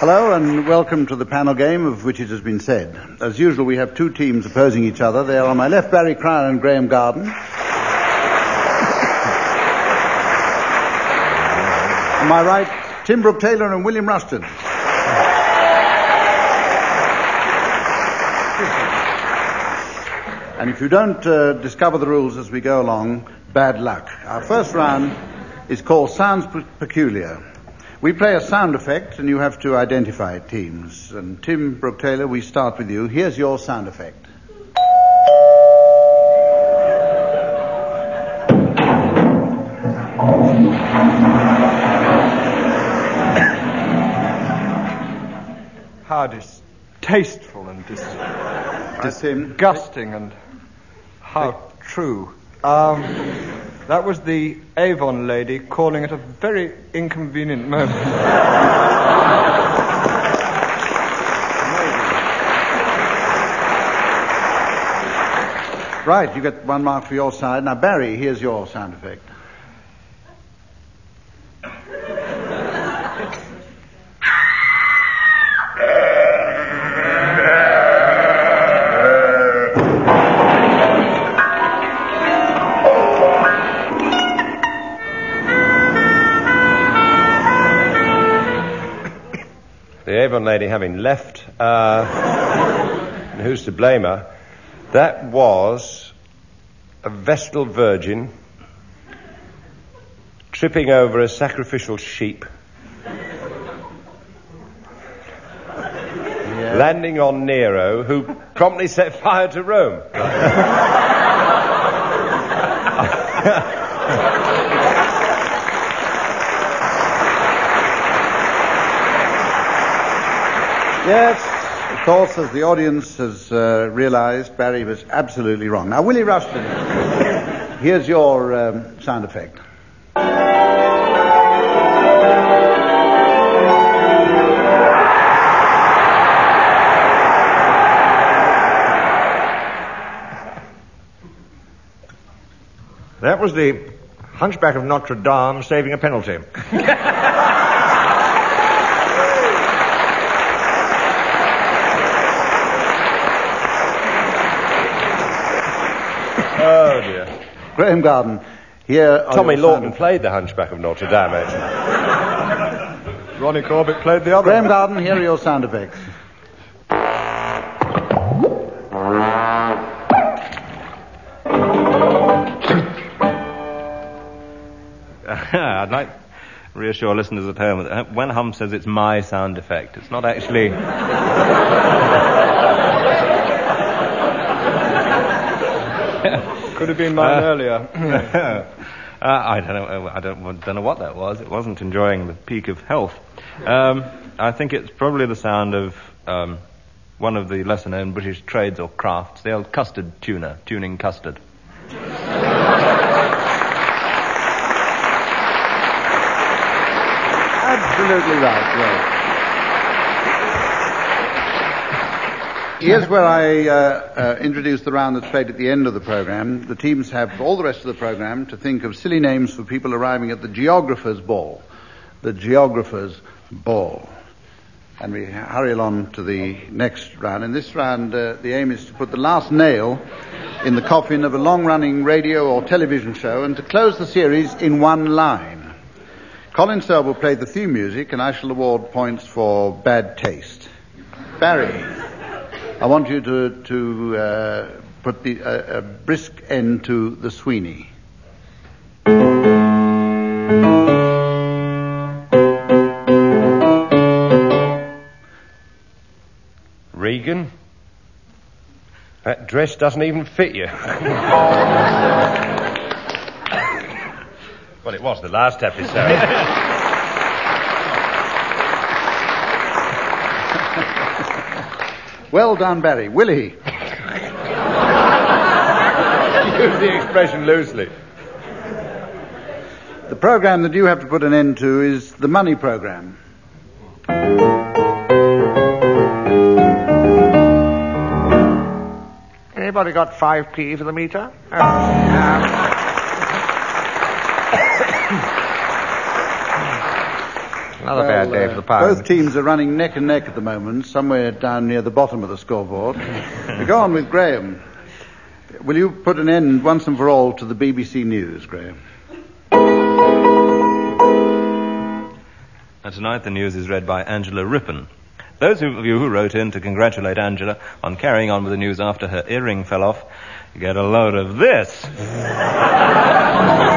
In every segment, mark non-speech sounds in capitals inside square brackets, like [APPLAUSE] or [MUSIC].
Hello and welcome to the panel game of which it has been said. As usual, we have two teams opposing each other. They are on my left, Barry Cryer and Graham Garden. on my right, Tim Brooke Taylor and William Rushton. And if you don't uh, discover the rules as we go along, bad luck. Our first round is called Sounds Pe- Peculiar. We play a sound effect and you have to identify teams. And Tim Brooke Taylor, we start with you. Here's your sound effect. How distasteful and dis- disgusting and how true. Um, that was the Avon lady calling at a very inconvenient moment. [LAUGHS] Right, you get one mark for your side. Now, Barry, here's your sound effect. Avon lady having left, uh, who's to blame her? That was a Vestal Virgin tripping over a sacrificial sheep, landing on Nero, who promptly set fire to Rome. [LAUGHS] Yes, of course, as the audience has uh, realized, Barry was absolutely wrong. Now, Willie Rushton, [LAUGHS] here's your um, sound effect. That was the Hunchback of Notre Dame saving a penalty. [LAUGHS] Graham Garden, here. Tommy your sound Lawton played the Hunchback of Notre Dame, actually. [LAUGHS] Ronnie Corbett played the other. Graham Garden, here are your sound effects. [LAUGHS] I'd like to reassure listeners at home that uh, when Hum says it's my sound effect, it's not actually. [LAUGHS] Could have been mine Uh, earlier. [LAUGHS] uh, I don't know. I don't, don't know what that was. It wasn't enjoying the peak of health. Um, I think it's probably the sound of um, one of the lesser-known British trades or crafts, the old custard tuner, tuning custard. Absolutely right, yes. Here's where I uh, uh, introduce the round that's played at the end of the program. The teams have all the rest of the program to think of silly names for people arriving at the geographer's ball. The geographer's ball. And we hurry along to the next round. In this round, uh, the aim is to put the last nail in the coffin of a long-running radio or television show and to close the series in one line. Colin Sell will play the theme music and I shall award points for bad taste. Barry, I want you to, to uh, put the, uh, a brisk end to the Sweeney. Regan, that dress doesn't even fit you. [LAUGHS] well, it was the last episode. [LAUGHS] Well done, Barry. Willie. Use the expression loosely. The program that you have to put an end to is the money program. Anybody got 5p for the meter? Oh. Um, Another bad day uh, for the pound. Both teams are running neck and neck at the moment, somewhere down near the bottom of the scoreboard. [LAUGHS] we go on with Graham. Will you put an end once and for all to the BBC News, Graham? And tonight the news is read by Angela Rippon. Those of you who wrote in to congratulate Angela on carrying on with the news after her earring fell off get a load of this. [LAUGHS]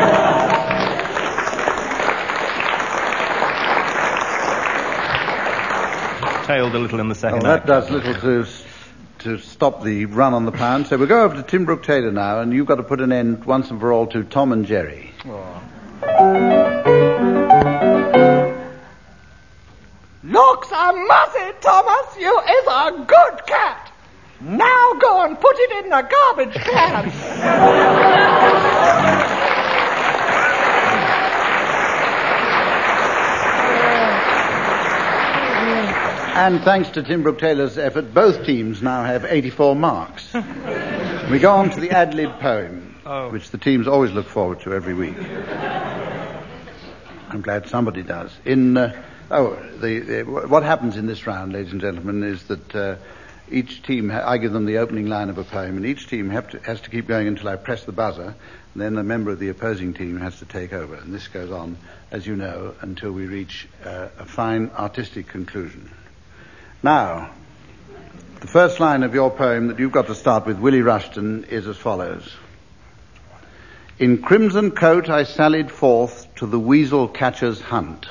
Tailed a little in the second Well, act. that does little to to stop the run on the pound. So we'll go over to Tim Brooke Taylor now, and you've got to put an end once and for all to Tom and Jerry. Oh. Looks a mussy, Thomas. You is a good cat. Now go and put it in the garbage can. [LAUGHS] And thanks to Tim Brooke Taylor's effort, both teams now have 84 marks. we go on to the ad lib poem, which the teams always look forward to every week. I'm glad somebody does. In uh, oh, the, the, what happens in this round, ladies and gentlemen, is that uh, each team, ha- I give them the opening line of a poem, and each team have to, has to keep going until I press the buzzer. And then a member of the opposing team has to take over, and this goes on, as you know, until we reach uh, a fine artistic conclusion. Now, the first line of your poem that you've got to start with, Willie Rushton, is as follows. In crimson coat I sallied forth to the weasel catcher's hunt.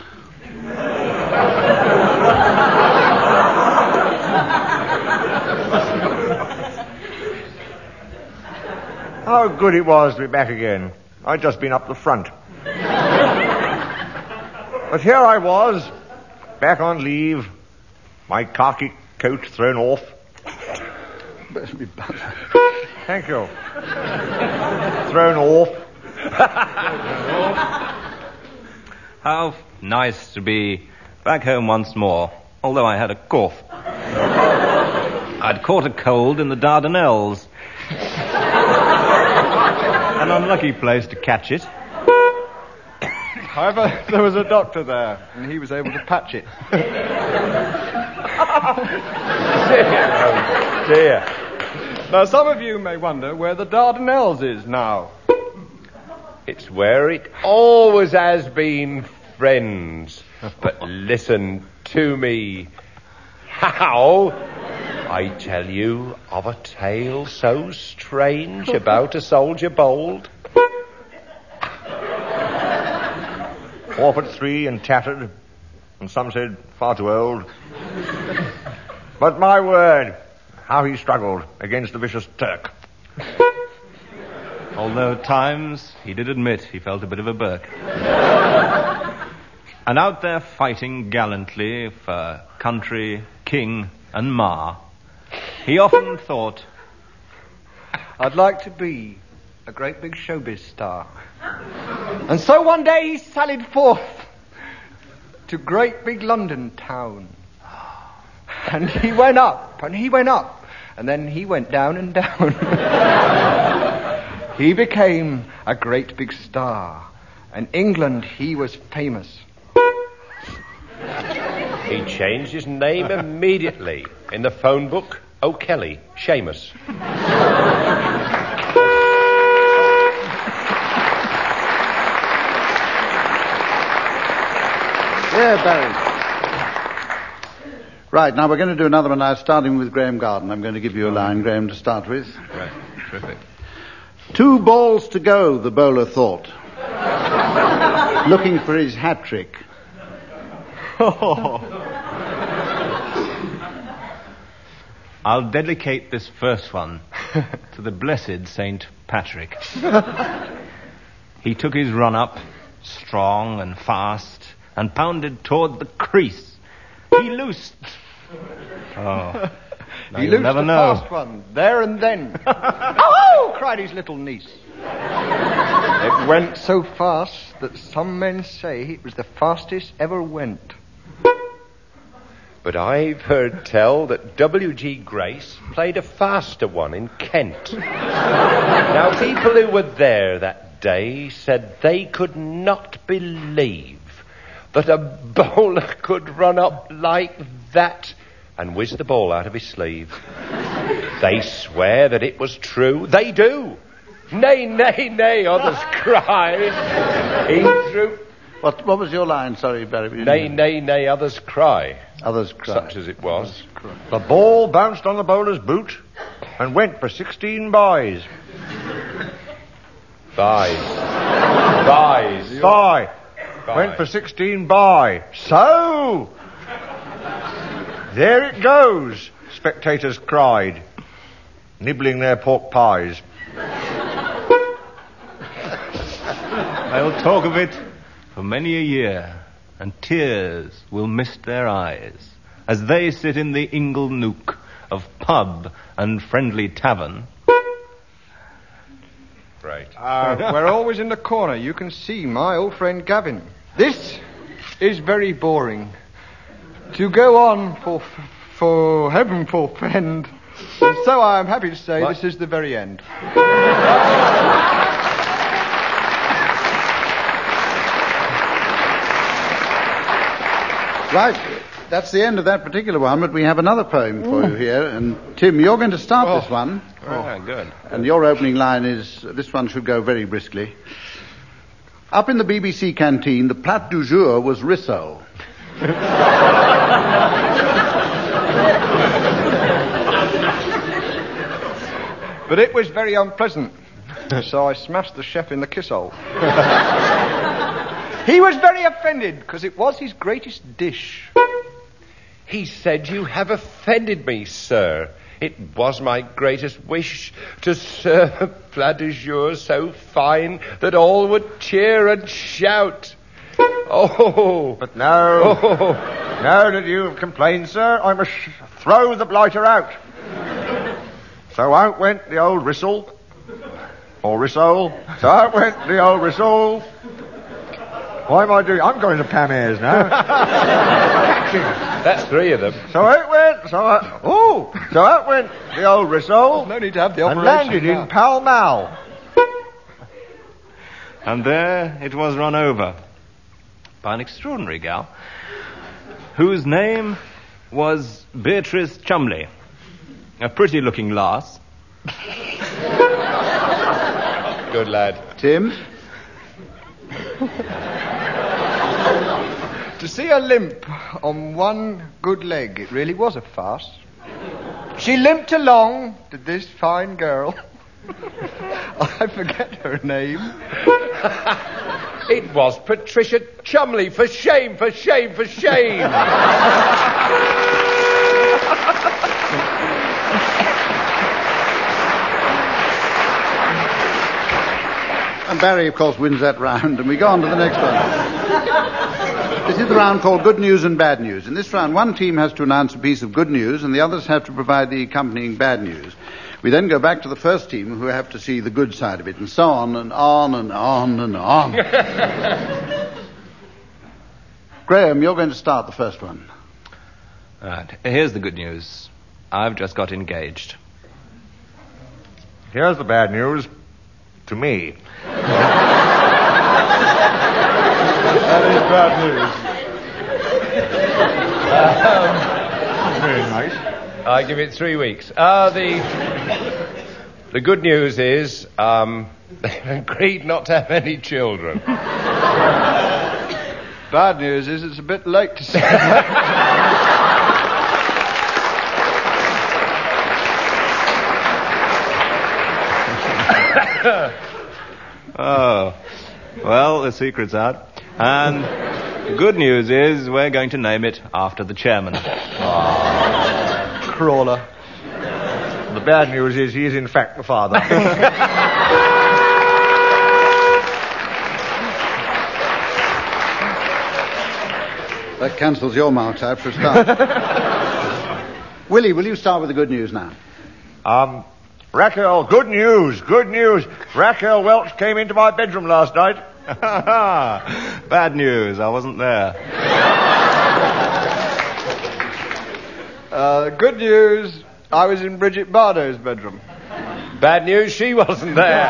How good it was to be back again. I'd just been up the front. but here I was, back on leave, my khaki coat thrown off. Bless me, buzzer. Thank you. thrown off. How nice to be back home once more, although I had a cough. I'd caught a cold in the Dardanelles. An unlucky place to catch it. However, [LAUGHS] there was a doctor there, and he was able to patch it. [LAUGHS] Dear. Now, some of you may wonder where the Dardanelles is now. It's where it always has been, friends. But listen to me. How? I tell you of a tale so strange about a soldier bold. Four foot three and tattered, and some said far too old. but my word, how he struggled against the vicious Turk. Although at times he did admit he felt a bit of a Burke. and out there fighting gallantly for country, king, and ma, he often thought, I'd like to be a great big showbiz star. And so one day he sallied forth to great big London town. And he went up, and he went up, and then he went down and down. he became a great big star. And England, he was famous. He changed his name immediately. In the phone book, O'Kelly, Seamus. Yeah, Barry. Right, now we're going to do another one now, starting with Graham Garden. I'm going to give you a line, Graham, to start with. right, terrific. Two balls to go, the bowler thought. Looking for his hat trick. [LAUGHS] I'll dedicate this first one [LAUGHS] to the blessed Saint Patrick. [LAUGHS] he took his run up, strong and fast, and pounded toward the crease. He loosed. [LAUGHS] Oh. Now he loosed never the know. fast one, there and then. [LAUGHS] oh! cried his little niece. it went so fast that some men say it was the fastest ever went. But I've heard tell that W.G. Grace played a faster one in Kent. now, people who were there that day said they could not believe that a bowler could run up like that and whiz the ball out of his sleeve. [LAUGHS] They swear that it was true. They do. Nay, nay, nay, others cry. He threw. What, what was your line? Sorry, Barry. Nay, nay, nay, others cry. Others cry. Such as it was. The ball bounced on the bowler's boot and went for 16 buys. Buys. Buys. Buy. Buy. Went for 16 by. So, there it goes, spectators cried, nibbling their pork pies. [LAUGHS] They'll talk of it for many a year, and tears will mist their eyes as they sit in the ingle nook of pub and friendly tavern. Right. Uh, we're always in the corner. You can see my old friend Gavin. This is very boring. To go on for for heaven forfend. So I'm happy to say What? this is the very end. Right. That's the end of that particular one, but we have another poem for you mm. here. And Tim, you're going to start oh. this one. Oh, good. And your opening line is this one should go very briskly. Up in the BBC canteen, the plat du jour was rissoles. [LAUGHS] But it was very unpleasant. so I smashed the chef in the kisshole. [LAUGHS] he was very offended because it was his greatest dish. He said, You have offended me, sir. It was my greatest wish to serve a plat jour so fine that all would cheer and shout. Oh, But no, oh, now that you have complained, sir, I must throw the blighter out. So out went the old whistle, or rissole. So out went the old whistle. Why am I doing? I'm going to Pam Ayres now. [LAUGHS] that's three of them. So out went. So out, oh, so out went the old whistle No need to have the operation. and landed now. in Pall Mall. And there it was run over by an extraordinary gal whose name was Beatrice Chumley. A pretty looking lass. Good lad. Tim? [LAUGHS] To see a limp on one good leg, it really was a farce. She limped along to this fine girl. [LAUGHS] I forget her name. [LAUGHS] It was Patricia Chumley. For shame, for shame, for shame. And Barry, of course, wins that round, and we go on to the next one. This is the round called Good News and Bad News. In this round, one team has to announce a piece of good news, and the others have to provide the accompanying bad news. We then go back to the first team, who have to see the good side of it, and so on and on and on and on. [LAUGHS] Graham, you're going to start the first one. Right. Here's the good news. I've just got engaged. Here's the bad news to me. [LAUGHS] That is bad news. Very nice. I give it three weeks. Uh, the the good news is um, [LAUGHS] they've agreed not to have any children. Bad news is it's a bit late to say. [LAUGHS] Oh. Well, the secret's out. And the good news is we're going to name it after the chairman. Crawler. The bad news is he is in fact the father. [LAUGHS] That cancels your marks out for a start. [LAUGHS] Willie, will you start with the good news now? Um, Raquel, good news, good news. Raquel Welch came into my bedroom last night. [LAUGHS] Bad news, I wasn't there. Uh, good news, I was in Brigitte Bardot's bedroom. Bad news, she wasn't there.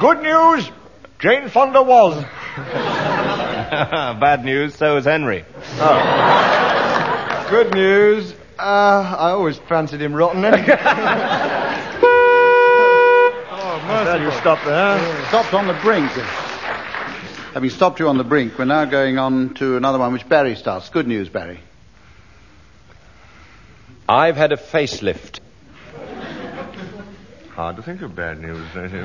Good news, Jane Fonda was. [LAUGHS] Bad news, so is Henry. Good news, uh, I always fancied him rotten [LAUGHS] anyway. Glad you stopped there. Stopped on the brink. Having stopped you on the brink, we're now going on to another one which Barry starts. Good news, Barry. I've had a facelift. Hard to think of bad news, don't you?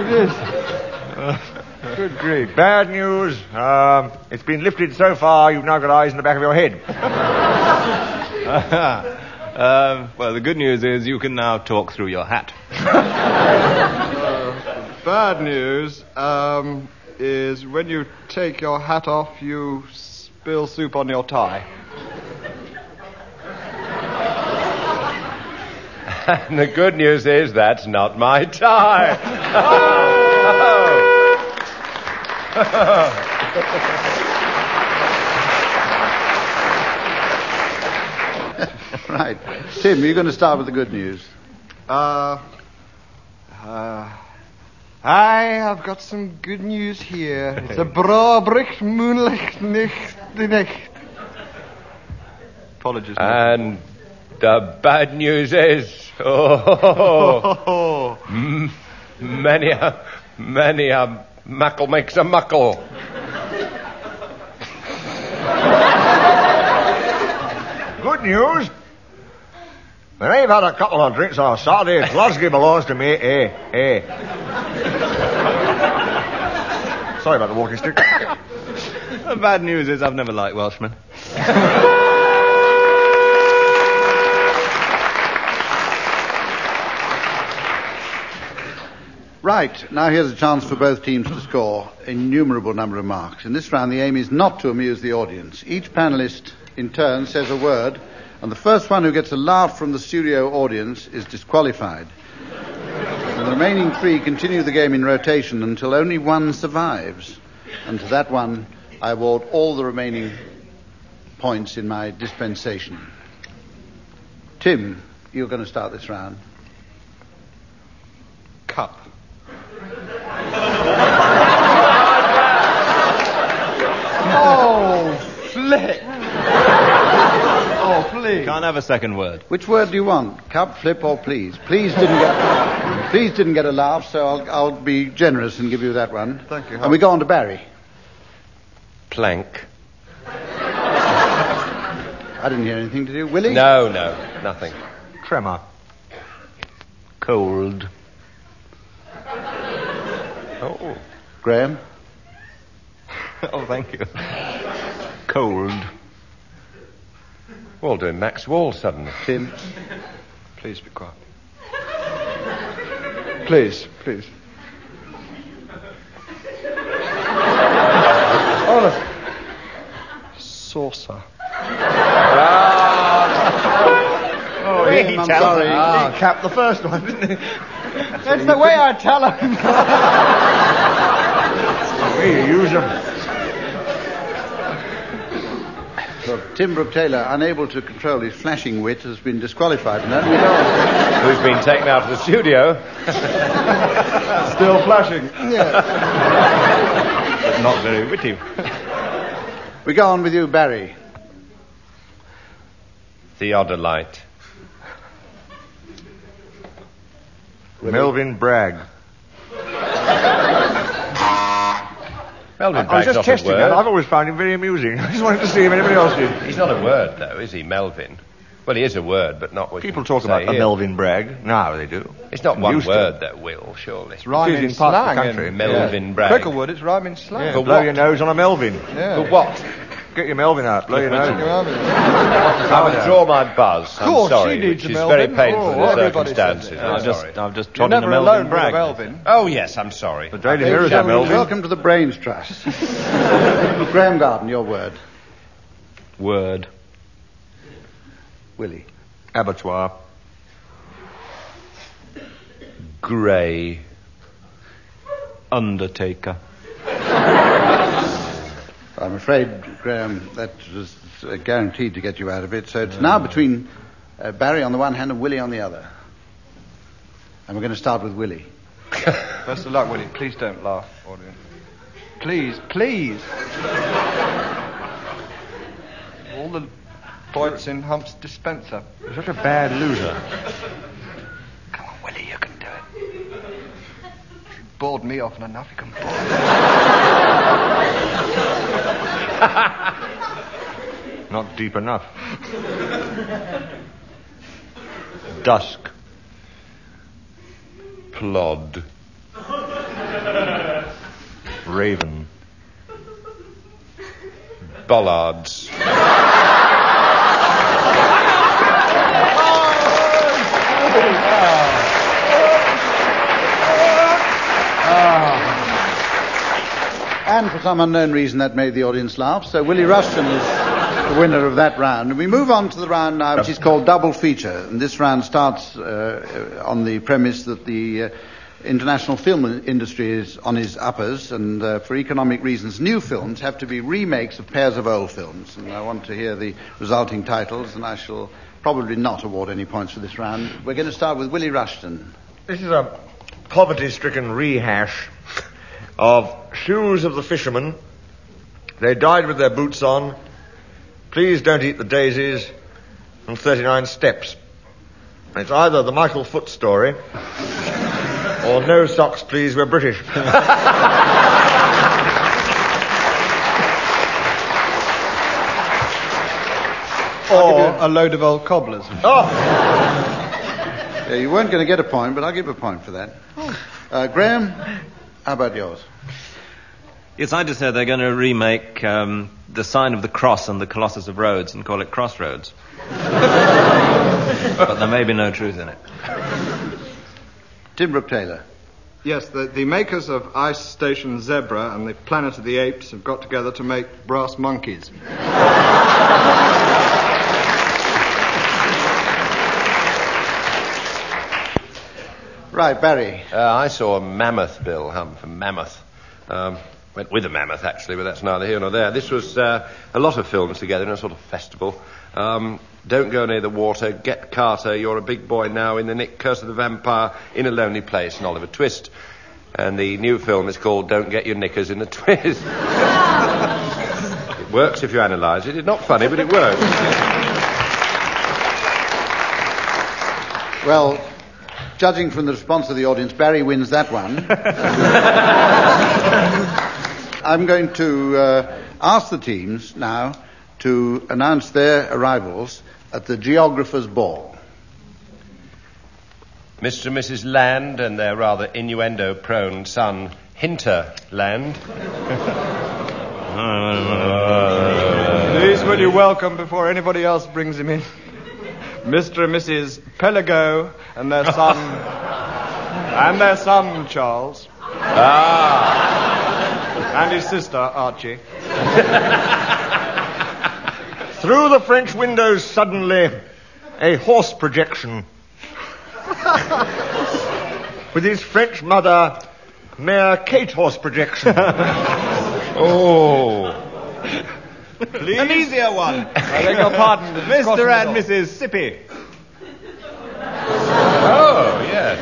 it is. Good grief. Bad news. Um, it's been lifted so far, you've now got eyes in the back of your head. [LAUGHS] um, well, the good news is you can now talk through your hat. [LAUGHS] Bad news um, is when you take your hat off, you spill soup on your tie. And [LAUGHS] the good news is that's not my tie. [LAUGHS] Right. Tim, you're going to start with the good news. Uh, uh, I have got some good news here. [LAUGHS] It's a Brabricht Moonlicht Nicht Nicht. Apologies. And the bad news is, [LAUGHS] oh, Oh, m- many a, many a muckle makes a muckle. Good news. When I've had a couple of drinks on a Saturday, [LAUGHS] Glasgow belongs to me, eh, eh. Sorry about the walking stick. The bad news is I've never liked Welshmen. Right, now here's a chance for both teams to score innumerable number of marks. In this round, the aim is not to amuse the audience. Each panelist, in turn, says a word, and the first one who gets a laugh from the studio audience is disqualified. The remaining three continue the game in rotation until only one survives. And to that one, I award all the remaining points in my dispensation. Tim, you're going to start this round. cup. oh, flick. Please. Can't have a second word. Which word do you want? Cup, flip, or please? Please didn't get, please didn't get a laugh, so I'll, I'll be generous and give you that one. Thank you. And we go on to Barry. Plank. [LAUGHS] I didn't hear anything to do. Willie? No, no, nothing. Tremor. Cold. Oh, Graham? [LAUGHS] oh, thank you. Cold. We're all doing Max Wall suddenly. Tim? Please be quiet. Please, please. Honest. Saucer. Oh, yeah He I'm tells sorry. Ah, capped the first one, didn't he? That's the way I tell him. [LAUGHS] We use them. So Tim Brooke Taylor, unable to control his flashing wit, has been disqualified. And then we go on. Who's been taken out of the studio? [LAUGHS] Still flashing. But not very witty. We go on with you, Barry. Theodolite. Melvyn Bragg. Melvin I was just testing a that. I've always found him very amusing. [LAUGHS] I just wanted to see if anybody else did. He's not a word, though, is he, Melvin? Well, he is a word, but not what People you talk say about a. Melvyn Bragg. No, they do. It's not one Used to. word, that will, surely. It's rhyming in parts of the slang. country. and- Melvin yeah. Bragg. Cricklewood, it's rhyming slang. Yeah, For blow what? your nose on a Melvin. Yeah. For what? Get your Melvin out, blow you know. I withdraw my buzz. I'm course, sorry, she needs which a is very Melvin. painful Oh, in the everybody says circumstances. it. I'm I've just, sorry. I've just You're trodden a never Melvin alone with a brag. Melvin. Oh yes, I'm sorry. The Daily Mirror's a Melvin. welcome to the Brains Trust. [LAUGHS] Graham Garden, your word. Word. Willie. Abattoir. Grey. Undertaker. [LAUGHS] I'm afraid, Graham, that was uh, guaranteed to get you out of it. So it's now between uh, Barry on the one hand and Willie on the other. And we're going to start with Willie. [LAUGHS] Best of luck, Willie. Please don't laugh, audience. Please, please. All the points in Hump's dispenser. You're such a bad loser. Come on, Willie, you can do it. You bored me often enough, you can bore [LAUGHS] [LAUGHS] Not deep enough. Dusk. Plod. Raven. Bollards. Oh, And for some unknown reason, that made the audience laugh. So Willie Rushton is the winner of that round. We move on to the round now, which is called Double Feature. And this round starts uh, on the premise that the uh, international film industry is on its uppers, and uh, for economic reasons, new films have to be remakes of pairs of old films. And I want to hear the resulting titles, and I shall probably not award any points for this round. We're going to start with Willie Rushton. This is a poverty-stricken rehash [LAUGHS] of Shoes of the Fishermen. They died with their boots on. Please don't eat the daisies. And 39 steps. It's either the Michael Foot story or no socks, please, we're British. [LAUGHS] Or a load of old cobblers. Oh. Yeah, you weren't going to get a point, but I'll give a point for that. Uh, Graham, how about yours? Yes, I just said they're going to remake um, the sign of the cross and the Colossus of Rhodes and call it Crossroads. [LAUGHS] but there may be no truth in it. Tim Brooke Taylor. Yes, the, the makers of Ice Station Zebra and the Planet of the Apes have got together to make brass monkeys. [LAUGHS] Right, Barry. Uh, I saw a mammoth bill hum from Mammoth. Um, went with a mammoth actually, but that's neither here nor there. This was uh, a lot of films together in a sort of festival. Um, Don't go near the water. Get Carter. You're a big boy now. In the Nick, Curse of the Vampire. In a Lonely Place. And Oliver Twist. And the new film is called Don't Get Your Knickers in a Twist. it works if you analyse it. It's not funny, but it works. Well, judging from the response of the audience, Barry wins that one. [LAUGHS] I'm going to uh, ask the teams now to announce their arrivals at the Geographer's Ball. Mr. and Mrs. Land and their rather innuendo prone son, Hinterland. [LAUGHS] Please will you welcome before anybody else brings him in Mr. and Mrs. Pelago and their son [LAUGHS] and their son Charles Ah. and his sister Archie. [LAUGHS] Through the French windows suddenly a horse projection. [LAUGHS] With his French mother, Mayor Kate horse projection. Oh. An easier one. [LAUGHS] I beg your pardon, Mr. and Mrs. Sippy. Oh, yes.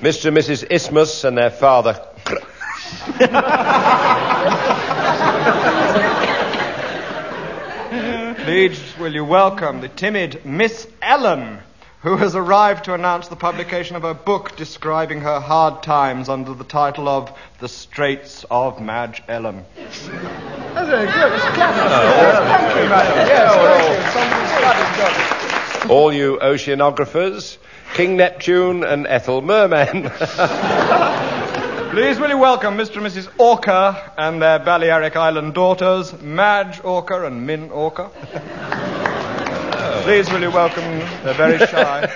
Mr. and Mrs. Isthmus and their father. [LAUGHS] Please will you welcome the timid Miss Ellen, who has arrived to announce the publication of her book describing her hard times under the title of The Straits of Madge Ellen. That's very good. It's oh. Thank you, madam. Yes, thank you. Oh. All you oceanographers, King Neptune and Ethel Merman. [LAUGHS] Please will you welcome Mr. and Mrs. Orca and their Balearic Island daughters, Madge Orca and Min Orca. [LAUGHS] Please will you welcome, they're very [LAUGHS] shy.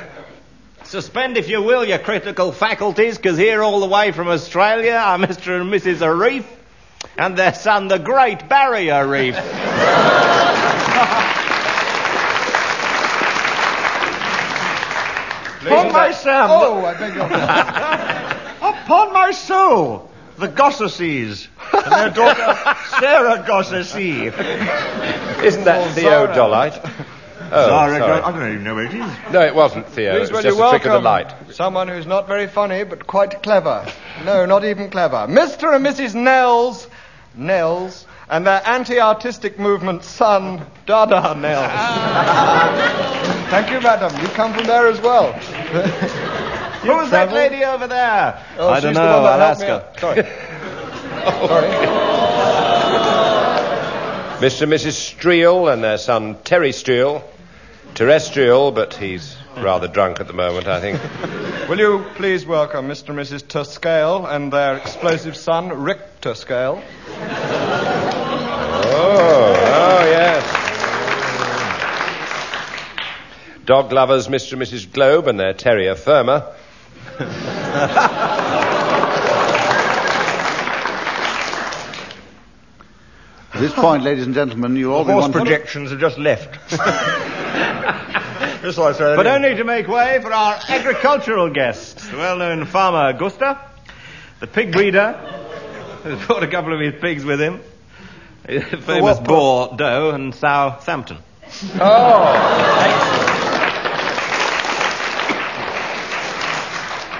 Suspend, if you will, your critical faculties, because here all the way from Australia are Mr. and Mrs. Arif and their son, the Great Barrier Reef. [LAUGHS] Upon my Sam. Oh, I beg your pardon. [LAUGHS] Upon my soul. The Gossesees. And their daughter, Sarah Gossesee. Isn't that theodolite? Oh, Sarah sorry. I don't even know where it is. No, it wasn't Theo. Please it will was just a trick of the light. someone who's not very funny but quite clever. No, not even clever. Mr. and Mrs. Nels, Nels, and their anti-artistic movement son, Dada Nels. [LAUGHS] Thank you, madam. You come from there as well. [LAUGHS] Who was that lady over there? Oh, I she's don't the know. one that I'll ask her. out. Sorry. [LAUGHS] Sorry. Mr. and Mrs. Streel and their son, Terry Streel. Terrestrial, but he's rather drunk at the moment, I think. [LAUGHS] Will you please welcome Mr. and Mrs. Tuscale and their explosive son, Rick Tuscale? Oh, oh, yes. Dog lovers, Mr. and Mrs. Globe and their terrier, Firma. At this point, ladies and gentlemen, you'll all be Horse wanting... projections have just left. [LAUGHS] [LAUGHS] That's what I said. But only to make way for our agricultural guest, the well-known farmer Augusta, the pig breeder, who's brought a couple of his pigs with him, [LAUGHS] the famous doe, and Southampton. Oh.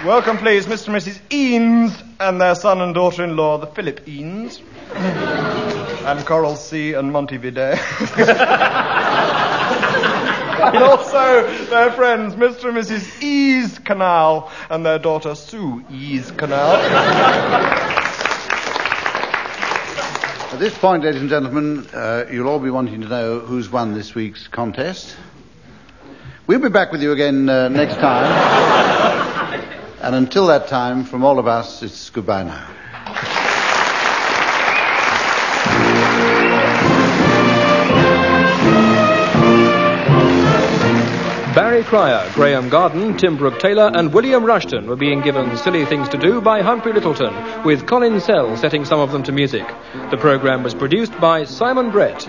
Welcome, please, Mr. and Mrs. Eanes and their son and daughter-in-law, the Philip Eanes. [LAUGHS] and Coral C. and Montevideo. And also their friends, Mr. and Mrs. Ease Canal and their daughter, Sue Ease Canal. At this point, ladies and gentlemen, uh, you'll all be wanting to know who's won this week's contest. We'll be back with you again uh, next time. and until that time, from all of us, it's goodbye now. Cryer, Graham Garden, Tim Brooke Taylor, and William Rushton were being given silly things to do by Humphrey Lyttelton, with Colin Sell setting some of them to music. The program was produced by Simon Brett.